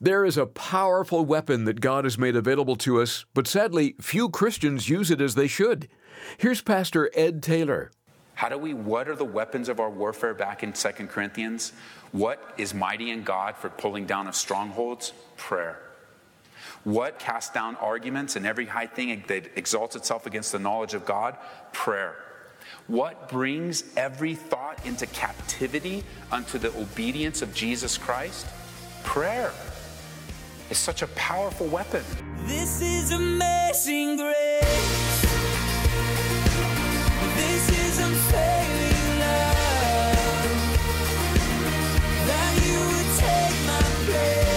There is a powerful weapon that God has made available to us, but sadly, few Christians use it as they should. Here's Pastor Ed Taylor. How do we, what are the weapons of our warfare back in 2 Corinthians? What is mighty in God for pulling down of strongholds? Prayer. What casts down arguments and every high thing that exalts itself against the knowledge of God? Prayer. What brings every thought into captivity unto the obedience of Jesus Christ? Prayer is such a powerful weapon. This is amazing grace. This is unfailing love. That you would take my place.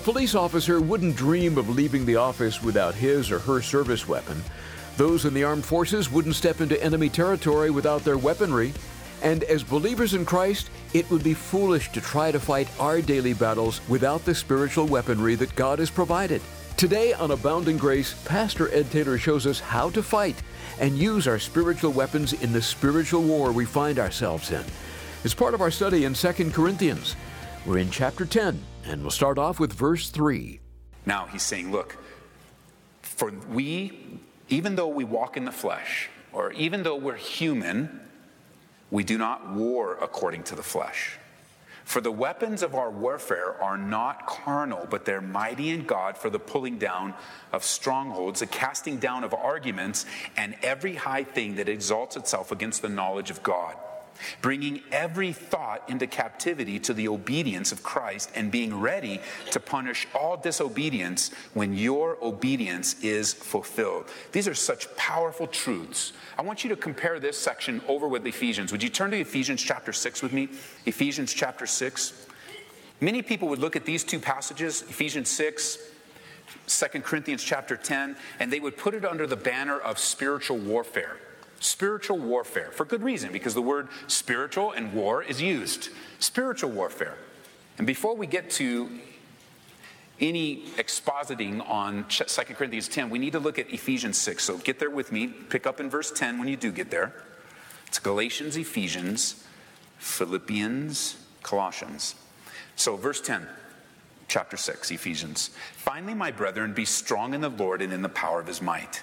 A police officer wouldn't dream of leaving the office without his or her service weapon. Those in the armed forces wouldn't step into enemy territory without their weaponry. And as believers in Christ, it would be foolish to try to fight our daily battles without the spiritual weaponry that God has provided. Today on Abounding Grace, Pastor Ed Taylor shows us how to fight and use our spiritual weapons in the spiritual war we find ourselves in. It's part of our study in 2 Corinthians. We're in chapter 10, and we'll start off with verse 3. Now he's saying, look, for we, even though we walk in the flesh, or even though we're human, we do not war according to the flesh. For the weapons of our warfare are not carnal, but they're mighty in God for the pulling down of strongholds, the casting down of arguments, and every high thing that exalts itself against the knowledge of God bringing every thought into captivity to the obedience of Christ and being ready to punish all disobedience when your obedience is fulfilled. These are such powerful truths. I want you to compare this section over with Ephesians. Would you turn to Ephesians chapter 6 with me? Ephesians chapter 6. Many people would look at these two passages, Ephesians 6, 2 Corinthians chapter 10, and they would put it under the banner of spiritual warfare. Spiritual warfare, for good reason, because the word spiritual and war is used. Spiritual warfare. And before we get to any expositing on 2 Corinthians 10, we need to look at Ephesians 6. So get there with me. Pick up in verse 10 when you do get there. It's Galatians, Ephesians, Philippians, Colossians. So, verse 10, chapter 6, Ephesians. Finally, my brethren, be strong in the Lord and in the power of his might.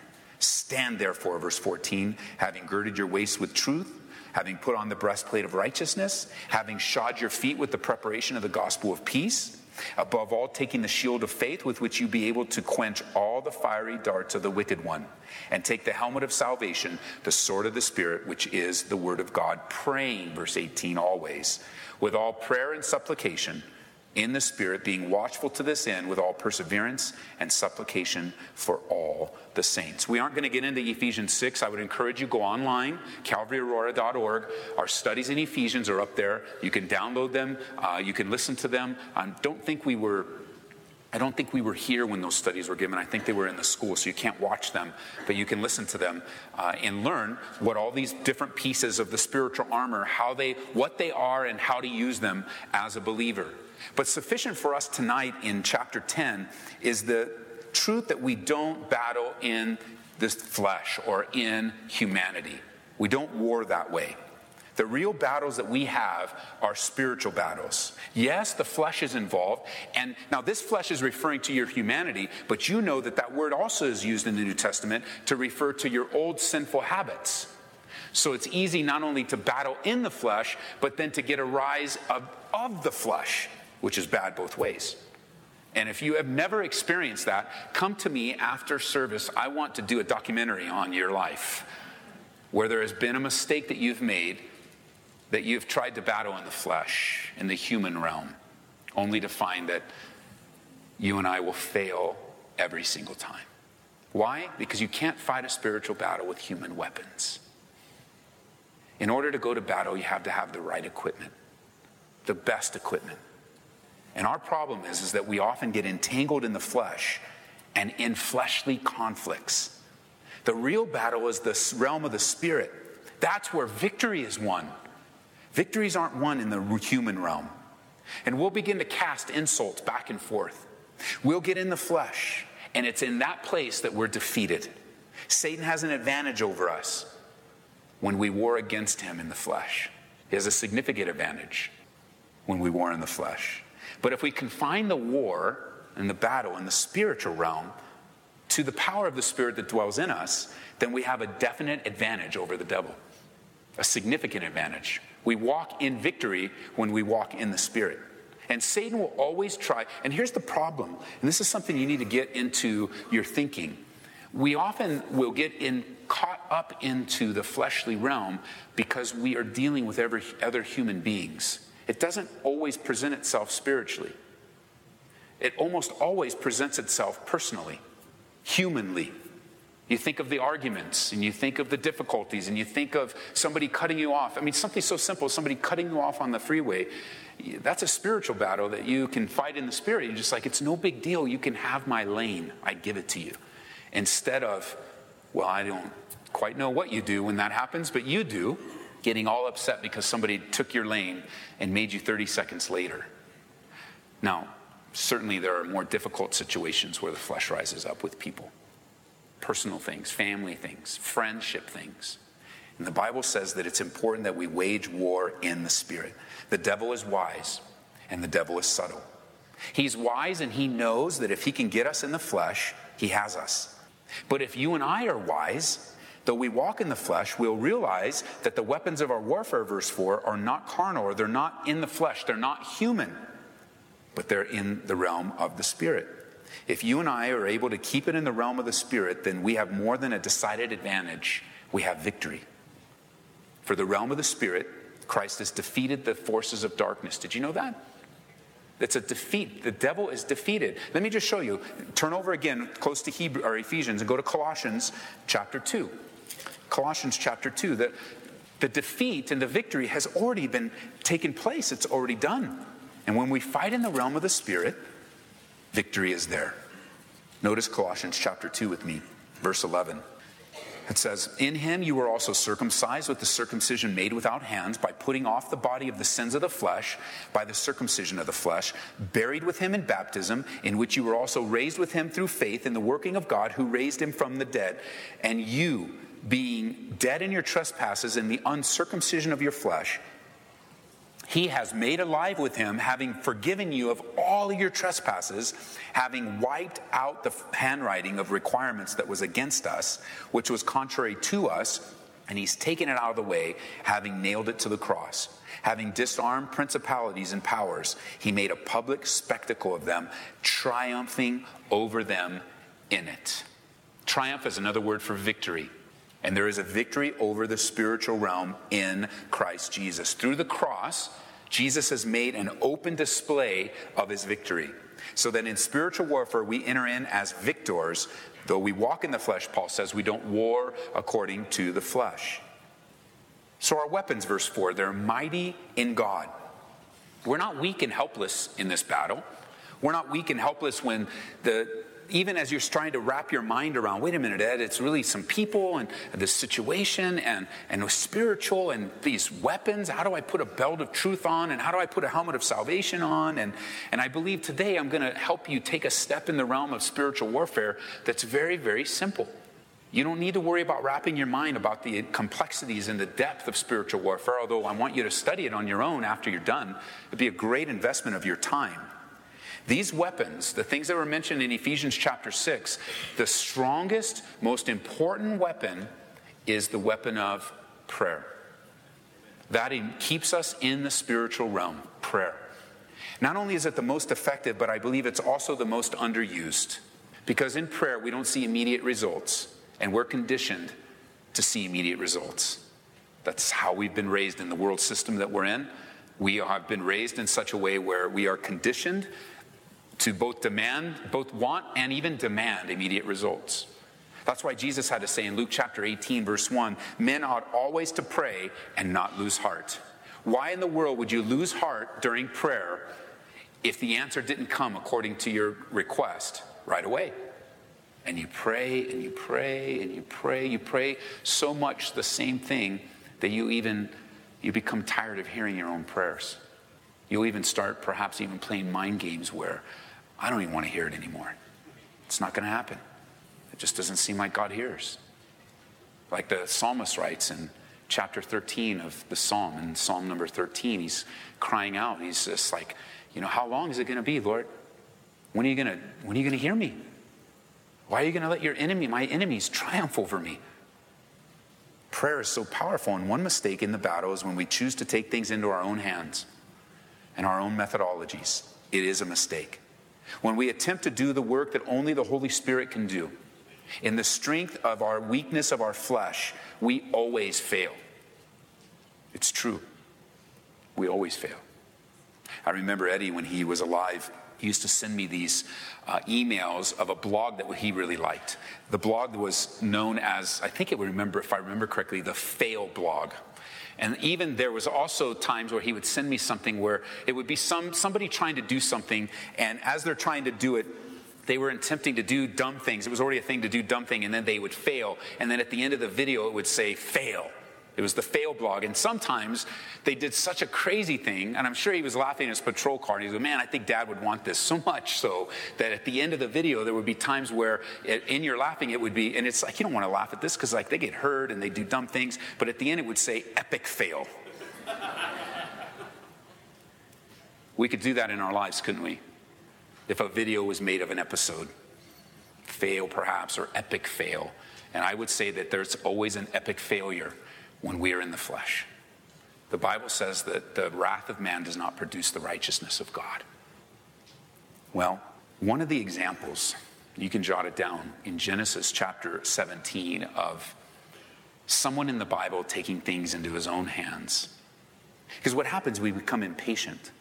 Stand therefore, verse 14, having girded your waist with truth, having put on the breastplate of righteousness, having shod your feet with the preparation of the gospel of peace. Above all, taking the shield of faith with which you be able to quench all the fiery darts of the wicked one, and take the helmet of salvation, the sword of the Spirit, which is the word of God, praying, verse 18, always, with all prayer and supplication in the Spirit, being watchful to this end with all perseverance and supplication for all the saints. We aren't going to get into Ephesians 6. I would encourage you go online, calvaryaurora.org. Our studies in Ephesians are up there. You can download them. Uh, you can listen to them. I don't think we were I don't think we were here when those studies were given. I think they were in the school, so you can't watch them, but you can listen to them uh, and learn what all these different pieces of the spiritual armor, how they, what they are, and how to use them as a believer. But sufficient for us tonight in chapter 10 is the truth that we don't battle in this flesh or in humanity. We don't war that way. The real battles that we have are spiritual battles. Yes, the flesh is involved. And now, this flesh is referring to your humanity, but you know that that word also is used in the New Testament to refer to your old sinful habits. So it's easy not only to battle in the flesh, but then to get a rise of, of the flesh, which is bad both ways. And if you have never experienced that, come to me after service. I want to do a documentary on your life. where there has been a mistake that you've made, that you've tried to battle in the flesh, in the human realm, only to find that you and I will fail every single time. Why? Because you can't fight a spiritual battle with human weapons. In order to go to battle, you have to have the right equipment, the best equipment. And our problem is, is that we often get entangled in the flesh and in fleshly conflicts. The real battle is the realm of the spirit. That's where victory is won. Victories aren't won in the human realm. And we'll begin to cast insults back and forth. We'll get in the flesh, and it's in that place that we're defeated. Satan has an advantage over us when we war against him in the flesh. He has a significant advantage when we war in the flesh. But if we confine the war and the battle in the spiritual realm to the power of the Spirit that dwells in us, then we have a definite advantage over the devil, a significant advantage. We walk in victory when we walk in the Spirit. And Satan will always try, and here's the problem, and this is something you need to get into your thinking. We often will get in caught up into the fleshly realm because we are dealing with every other human beings. It doesn't always present itself spiritually. It almost always presents itself personally, humanly. You think of the arguments and you think of the difficulties and you think of somebody cutting you off. I mean, something so simple, somebody cutting you off on the freeway. That's a spiritual battle that you can fight in the spirit. You're just like, it's no big deal. You can have my lane. I give it to you. Instead of, well, I don't quite know what you do when that happens, but you do, getting all upset because somebody took your lane and made you 30 seconds later. Now, certainly there are more difficult situations where the flesh rises up with people personal things, family things, friendship things. And the Bible says that it's important that we wage war in the spirit. The devil is wise and the devil is subtle. He's wise and he knows that if he can get us in the flesh, he has us. But if you and I are wise, though we walk in the flesh, we'll realize that the weapons of our warfare, verse 4, are not carnal, or they're not in the flesh, they're not human, but they're in the realm of the spirit. If you and I are able to keep it in the realm of the Spirit, then we have more than a decided advantage. We have victory. For the realm of the Spirit, Christ has defeated the forces of darkness. Did you know that? It's a defeat. The devil is defeated. Let me just show you. Turn over again close to Hebrew or Ephesians and go to Colossians chapter 2. Colossians chapter 2. The, the defeat and the victory has already been taken place. It's already done. And when we fight in the realm of the Spirit, victory is there. Notice Colossians chapter 2 with me, verse 11. It says, In him you were also circumcised with the circumcision made without hands, by putting off the body of the sins of the flesh, by the circumcision of the flesh, buried with him in baptism, in which you were also raised with him through faith in the working of God who raised him from the dead. And you, being dead in your trespasses and the uncircumcision of your flesh, he has made alive with him, having forgiven you of all your trespasses, having wiped out the handwriting of requirements that was against us, which was contrary to us, and he's taken it out of the way, having nailed it to the cross. Having disarmed principalities and powers, he made a public spectacle of them, triumphing over them in it. Triumph is another word for victory. And there is a victory over the spiritual realm in Christ Jesus. Through the cross, Jesus has made an open display of his victory. So that in spiritual warfare, we enter in as victors. Though we walk in the flesh, Paul says, we don't war according to the flesh. So, our weapons, verse 4, they're mighty in God. We're not weak and helpless in this battle. We're not weak and helpless when the even as you're trying to wrap your mind around, wait a minute, Ed, it's really some people and the situation and, and spiritual and these weapons. How do I put a belt of truth on and how do I put a helmet of salvation on? And, and I believe today I'm going to help you take a step in the realm of spiritual warfare that's very, very simple. You don't need to worry about wrapping your mind about the complexities and the depth of spiritual warfare, although I want you to study it on your own after you're done. It'd be a great investment of your time. These weapons, the things that were mentioned in Ephesians chapter 6, the strongest, most important weapon is the weapon of prayer. That keeps us in the spiritual realm, prayer. Not only is it the most effective, but I believe it's also the most underused. Because in prayer, we don't see immediate results, and we're conditioned to see immediate results. That's how we've been raised in the world system that we're in. We have been raised in such a way where we are conditioned to both demand, both want, and even demand immediate results. That's why Jesus had to say in Luke chapter 18, verse 1 men ought always to pray and not lose heart. Why in the world would you lose heart during prayer if the answer didn't come according to your request right away? And you pray and you pray and you pray, you pray so much the same thing that you even you become tired of hearing your own prayers. You'll even start perhaps even playing mind games where I don't even want to hear it anymore. It's not going to happen. It just doesn't seem like God hears. Like the psalmist writes in chapter 13 of the psalm, in Psalm number 13, he's crying out. He's just like, you know, how long is it going to be, Lord? When are you going to, when are you going to hear me? Why are you going to let your enemy, my enemies, triumph over me? Prayer is so powerful, and one mistake in the battle is when we choose to take things into our own hands and our own methodologies. It is a mistake. When we attempt to do the work that only the Holy Spirit can do, in the strength of our weakness of our flesh, we always fail. It's true. We always fail. I remember Eddie when he was alive he used to send me these uh, emails of a blog that he really liked. The blog was known as, I think it would remember, if I remember correctly, the Fail blog. And even there was also times where he would send me something where it would be some somebody trying to do something, and as they're trying to do it, they were attempting to do dumb things. It was already a thing to do dumb thing, and then they would fail. And then at the end of the video, it would say fail. It was the fail blog. And sometimes they did such a crazy thing, and I'm sure he was laughing in his patrol car, and he goes, Man, I think dad would want this so much so that at the end of the video, there would be times where it, in your laughing, it would be, and it's like, you don't want to laugh at this because like they get hurt and they do dumb things, but at the end, it would say epic fail. we could do that in our lives, couldn't we? If a video was made of an episode, fail perhaps, or epic fail. And I would say that there's always an epic failure when we are in the flesh. The Bible says that the wrath of man does not produce the righteousness of God. Well, one of the examples, you can jot it down in Genesis chapter 17 of someone in the Bible taking things into his own hands. Because what happens, we become impatient.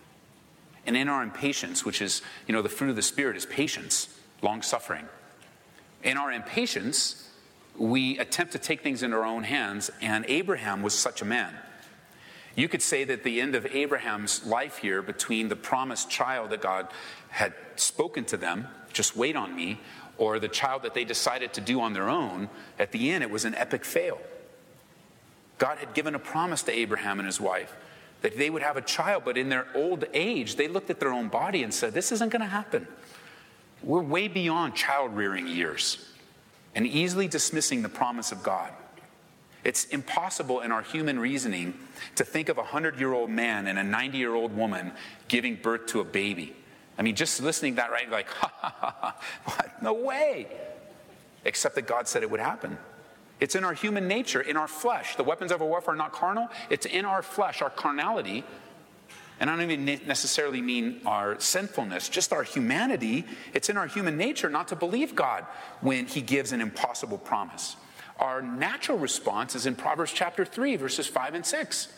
And in our impatience, which is, you know, the fruit of the Spirit is patience, long suffering. In our impatience, we attempt to take things into our own hands, and Abraham was such a man. You could say that the end of Abraham's life here, between the promised child that God had spoken to them, just wait on me, or the child that they decided to do on their own, at the end it was an epic fail. God had given a promise to Abraham and his wife that they would have a child, but in their old age, they looked at their own body and said, This isn't going to happen. We're way beyond child rearing years and easily dismissing the promise of God. It's impossible in our human reasoning to think of a 100 year old man and a 90 year old woman giving birth to a baby. I mean, just listening that, right? Like, ha ha ha, ha. what? No way. Except that God said it would happen. It's in our human nature, in our flesh. The weapons of our warfare are not carnal, it's in our flesh, our carnality, and I don't even necessarily mean our sinfulness, just our humanity. It's in our human nature not to believe God when He gives an impossible promise. Our natural response is in Proverbs chapter 3, verses 5 and 6.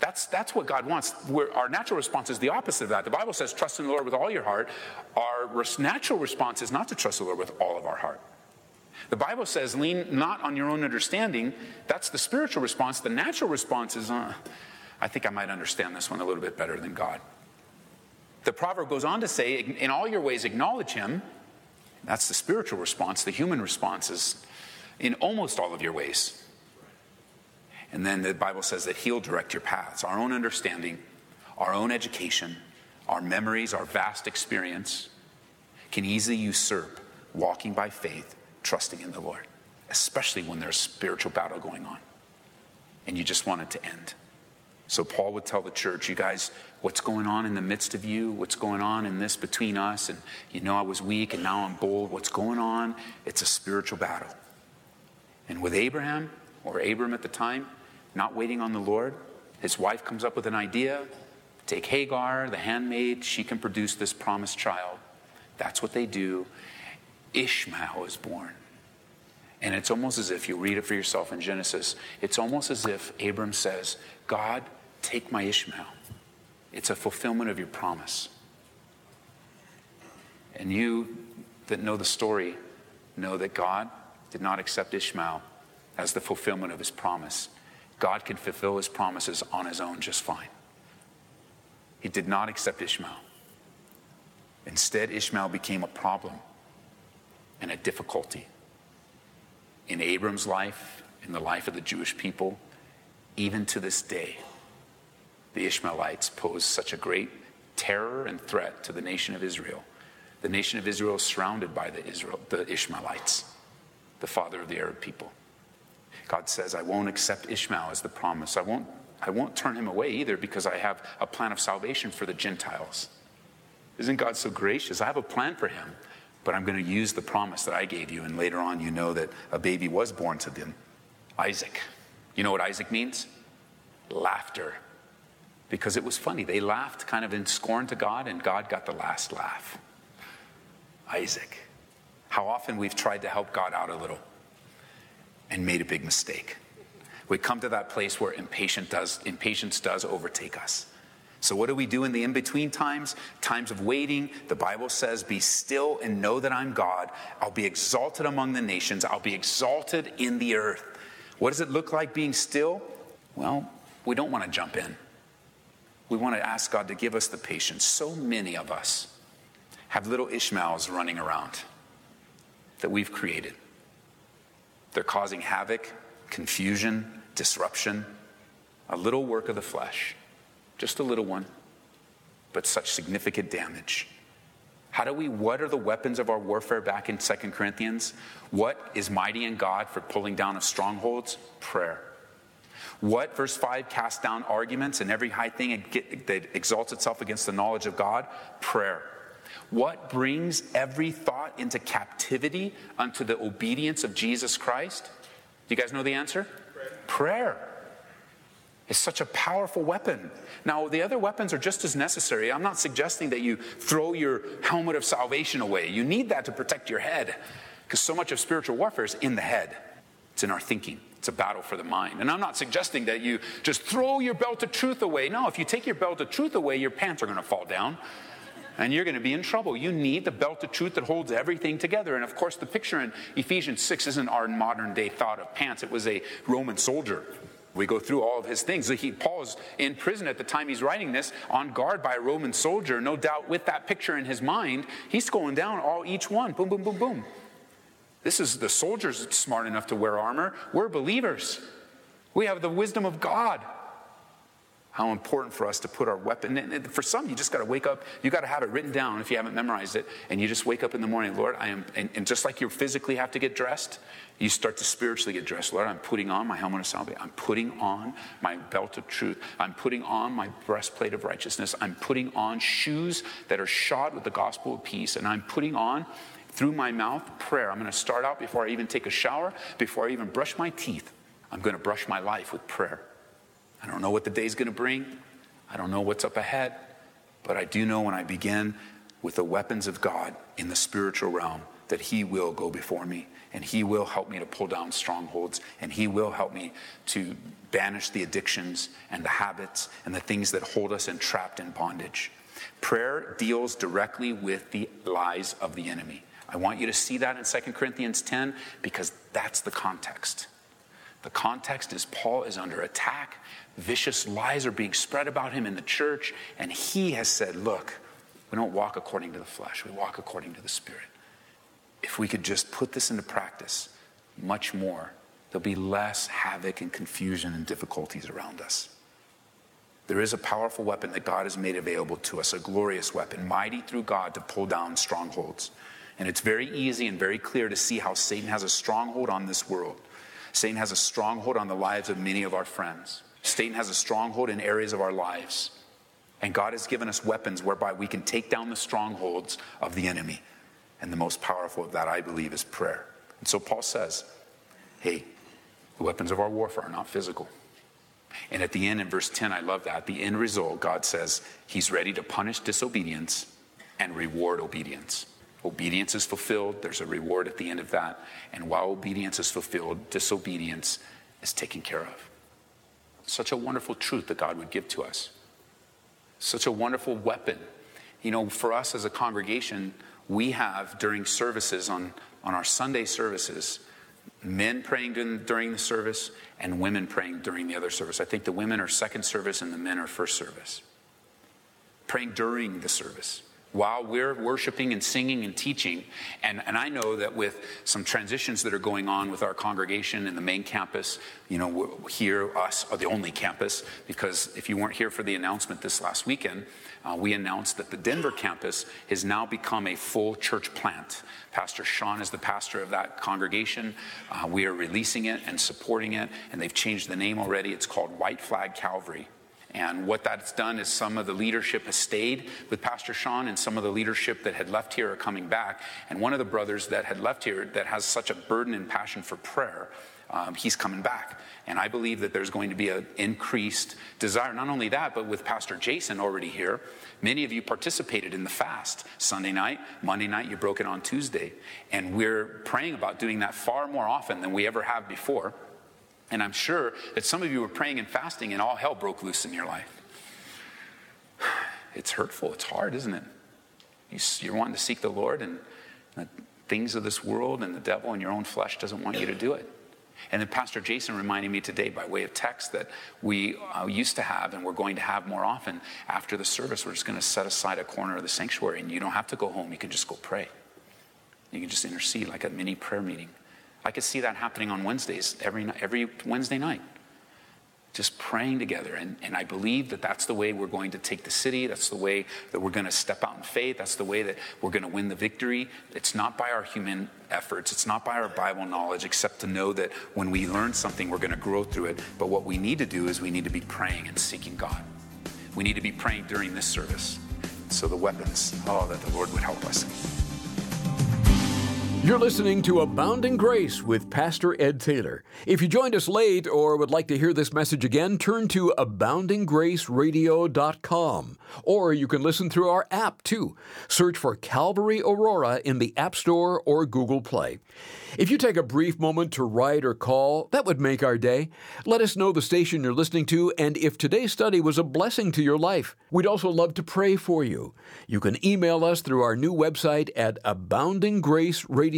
That's, that's what God wants. We're, our natural response is the opposite of that. The Bible says, trust in the Lord with all your heart. Our res- natural response is not to trust the Lord with all of our heart. The Bible says, lean not on your own understanding. That's the spiritual response. The natural response is, uh, I think I might understand this one a little bit better than God. The proverb goes on to say, In all your ways, acknowledge him. That's the spiritual response. The human response is, In almost all of your ways. And then the Bible says that he'll direct your paths. Our own understanding, our own education, our memories, our vast experience can easily usurp walking by faith, trusting in the Lord, especially when there's spiritual battle going on and you just want it to end. So Paul would tell the church, you guys, what's going on in the midst of you? What's going on in this between us? And you know I was weak and now I'm bold. What's going on? It's a spiritual battle. And with Abraham, or Abram at the time, not waiting on the Lord, his wife comes up with an idea. Take Hagar, the handmaid, she can produce this promised child. That's what they do. Ishmael is born. And it's almost as if you read it for yourself in Genesis, it's almost as if Abram says, God, take my Ishmael. It's a fulfillment of your promise. And you that know the story know that God did not accept Ishmael as the fulfillment of his promise. God can fulfill his promises on his own just fine. He did not accept Ishmael. Instead, Ishmael became a problem and a difficulty in Abram's life, in the life of the Jewish people, even to this day. The Ishmaelites pose such a great terror and threat to the nation of Israel. The nation of Israel is surrounded by the, Israel, the Ishmaelites, the father of the Arab people. God says, I won't accept Ishmael as the promise. I won't, I won't turn him away either because I have a plan of salvation for the Gentiles. Isn't God so gracious? I have a plan for him, but I'm going to use the promise that I gave you. And later on, you know that a baby was born to them Isaac. You know what Isaac means? Laughter. Because it was funny. They laughed kind of in scorn to God, and God got the last laugh. Isaac. How often we've tried to help God out a little and made a big mistake. We come to that place where impatience does, impatience does overtake us. So, what do we do in the in between times? Times of waiting. The Bible says, Be still and know that I'm God. I'll be exalted among the nations, I'll be exalted in the earth. What does it look like being still? Well, we don't want to jump in. We want to ask God to give us the patience. So many of us have little Ishmaels running around that we've created. They're causing havoc, confusion, disruption, a little work of the flesh, just a little one, but such significant damage. How do we, what are the weapons of our warfare back in 2 Corinthians? What is mighty in God for pulling down of strongholds? Prayer. What, verse 5, cast down arguments and every high thing that exalts itself against the knowledge of God? Prayer. What brings every thought into captivity unto the obedience of Jesus Christ? Do you guys know the answer? Prayer. Prayer is such a powerful weapon. Now, the other weapons are just as necessary. I'm not suggesting that you throw your helmet of salvation away. You need that to protect your head because so much of spiritual warfare is in the head, it's in our thinking. It's a battle for the mind. And I'm not suggesting that you just throw your belt of truth away. No, if you take your belt of truth away, your pants are going to fall down and you're going to be in trouble. You need the belt of truth that holds everything together. And of course, the picture in Ephesians 6 isn't our modern day thought of pants, it was a Roman soldier. We go through all of his things. He, Paul's in prison at the time he's writing this, on guard by a Roman soldier. No doubt, with that picture in his mind, he's going down all each one. Boom, boom, boom, boom. This is the soldiers smart enough to wear armor. We're believers. We have the wisdom of God. How important for us to put our weapon. And for some, you just got to wake up. You got to have it written down if you haven't memorized it. And you just wake up in the morning, Lord, I am. And, and just like you physically have to get dressed, you start to spiritually get dressed. Lord, I'm putting on my helmet of salvation. I'm putting on my belt of truth. I'm putting on my breastplate of righteousness. I'm putting on shoes that are shod with the gospel of peace. And I'm putting on through my mouth prayer. I'm going to start out before I even take a shower, before I even brush my teeth. I'm going to brush my life with prayer. I don't know what the day's going to bring. I don't know what's up ahead. But I do know when I begin with the weapons of God in the spiritual realm that He will go before me and He will help me to pull down strongholds and He will help me to banish the addictions and the habits and the things that hold us entrapped in bondage. Prayer deals directly with the lies of the enemy. I want you to see that in 2 Corinthians 10 because that's the context. The context is Paul is under attack. Vicious lies are being spread about him in the church. And he has said, Look, we don't walk according to the flesh, we walk according to the Spirit. If we could just put this into practice much more, there'll be less havoc and confusion and difficulties around us. There is a powerful weapon that God has made available to us, a glorious weapon, mighty through God to pull down strongholds. And it's very easy and very clear to see how Satan has a stronghold on this world. Satan has a stronghold on the lives of many of our friends. Satan has a stronghold in areas of our lives. And God has given us weapons whereby we can take down the strongholds of the enemy. And the most powerful of that, I believe, is prayer. And so Paul says, hey, the weapons of our warfare are not physical. And at the end, in verse 10, I love that. The end result, God says, He's ready to punish disobedience and reward obedience. Obedience is fulfilled, there's a reward at the end of that. And while obedience is fulfilled, disobedience is taken care of. Such a wonderful truth that God would give to us. Such a wonderful weapon. You know, for us as a congregation, we have during services on, on our Sunday services, men praying during, the service and women praying during the other service. I think the women are second service and the men are first service. Praying during the service while we're worshiping and singing and teaching. And, and I know that with some transitions that are going on with our congregation in the main campus, you know, here, us are the only campus, because if you weren't here for the announcement this last weekend, uh, we announced that the Denver campus has now become a full church plant. Pastor Sean is the pastor of that congregation. Uh, we are releasing it and supporting it, and they've changed the name already. It's called White Flag Calvary. And what that's done is some of the leadership has stayed with Pastor Sean, and some of the leadership that had left here are coming back. And one of the brothers that had left here that has such a burden and passion for prayer, um, he's coming back. And I believe that there's going to be an increased desire. Not only that, but with Pastor Jason already here, many of you participated in the fast Sunday night, Monday night, you broke it on Tuesday. And we're praying about doing that far more often than we ever have before. And I'm sure that some of you were praying and fasting and all hell broke loose in your life. It's hurtful. It's hard, isn't it? You're wanting to seek the Lord, and the things of this world and the devil and your own flesh doesn't want you to do it. And then Pastor Jason reminded me today by way of text that we uh, used to have and we're going to have more often after the service. We're just going to set aside a corner of the sanctuary, and you don't have to go home. You can just go pray. You can just intercede like a mini prayer meeting. I could see that happening on Wednesdays, every, every Wednesday night. Just praying together. And, and I believe that that's the way we're going to take the city. That's the way that we're going to step out in faith. That's the way that we're going to win the victory. It's not by our human efforts, it's not by our Bible knowledge, except to know that when we learn something, we're going to grow through it. But what we need to do is we need to be praying and seeking God. We need to be praying during this service. So the weapons, oh, that the Lord would help us. You're listening to Abounding Grace with Pastor Ed Taylor. If you joined us late or would like to hear this message again, turn to aboundinggraceradio.com. Or you can listen through our app too. Search for Calvary Aurora in the App Store or Google Play. If you take a brief moment to write or call, that would make our day. Let us know the station you're listening to and if today's study was a blessing to your life. We'd also love to pray for you. You can email us through our new website at aboundinggraceradio.com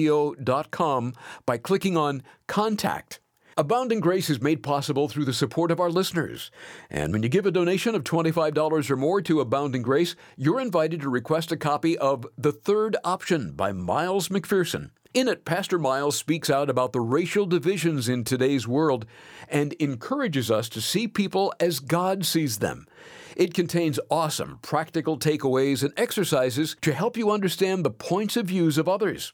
by clicking on Contact. Abounding Grace is made possible through the support of our listeners. And when you give a donation of $25 or more to Abounding Grace, you're invited to request a copy of The Third Option by Miles McPherson. In it, Pastor Miles speaks out about the racial divisions in today's world and encourages us to see people as God sees them. It contains awesome practical takeaways and exercises to help you understand the points of views of others.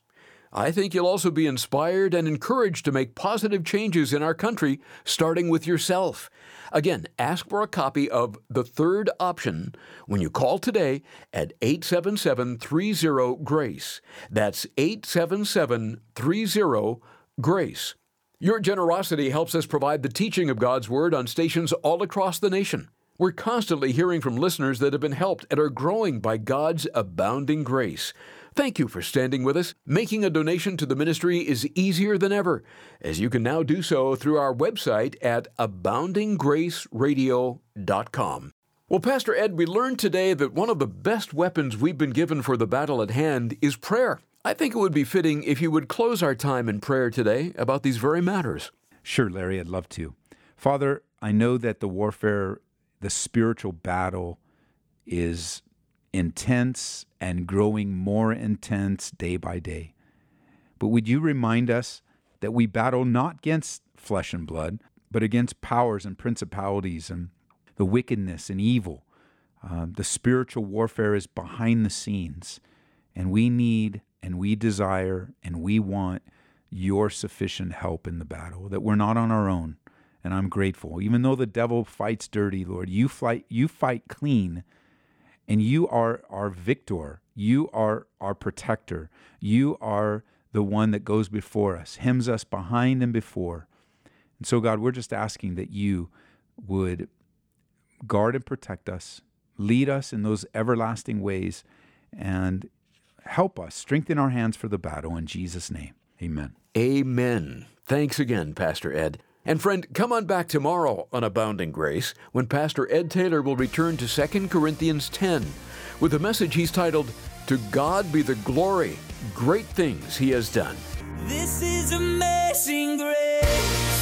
I think you'll also be inspired and encouraged to make positive changes in our country, starting with yourself. Again, ask for a copy of The Third Option when you call today at 877 30 GRACE. That's 877 30 GRACE. Your generosity helps us provide the teaching of God's Word on stations all across the nation. We're constantly hearing from listeners that have been helped and are growing by God's abounding grace. Thank you for standing with us. Making a donation to the ministry is easier than ever, as you can now do so through our website at aboundinggraceradio.com. Well, Pastor Ed, we learned today that one of the best weapons we've been given for the battle at hand is prayer. I think it would be fitting if you would close our time in prayer today about these very matters. Sure, Larry, I'd love to. Father, I know that the warfare, the spiritual battle, is intense and growing more intense day by day. But would you remind us that we battle not against flesh and blood, but against powers and principalities and the wickedness and evil? Uh, the spiritual warfare is behind the scenes, and we need and we desire and we want your sufficient help in the battle, that we're not on our own. And I'm grateful. Even though the devil fights dirty, Lord, you fight, you fight clean and you are our victor. You are our protector. You are the one that goes before us, hems us behind and before. And so, God, we're just asking that you would guard and protect us, lead us in those everlasting ways, and help us, strengthen our hands for the battle in Jesus' name. Amen. Amen. Thanks again, Pastor Ed. And friend, come on back tomorrow on Abounding Grace when Pastor Ed Taylor will return to 2 Corinthians 10 with a message he's titled, To God Be the Glory, Great Things He Has Done. This is amazing grace.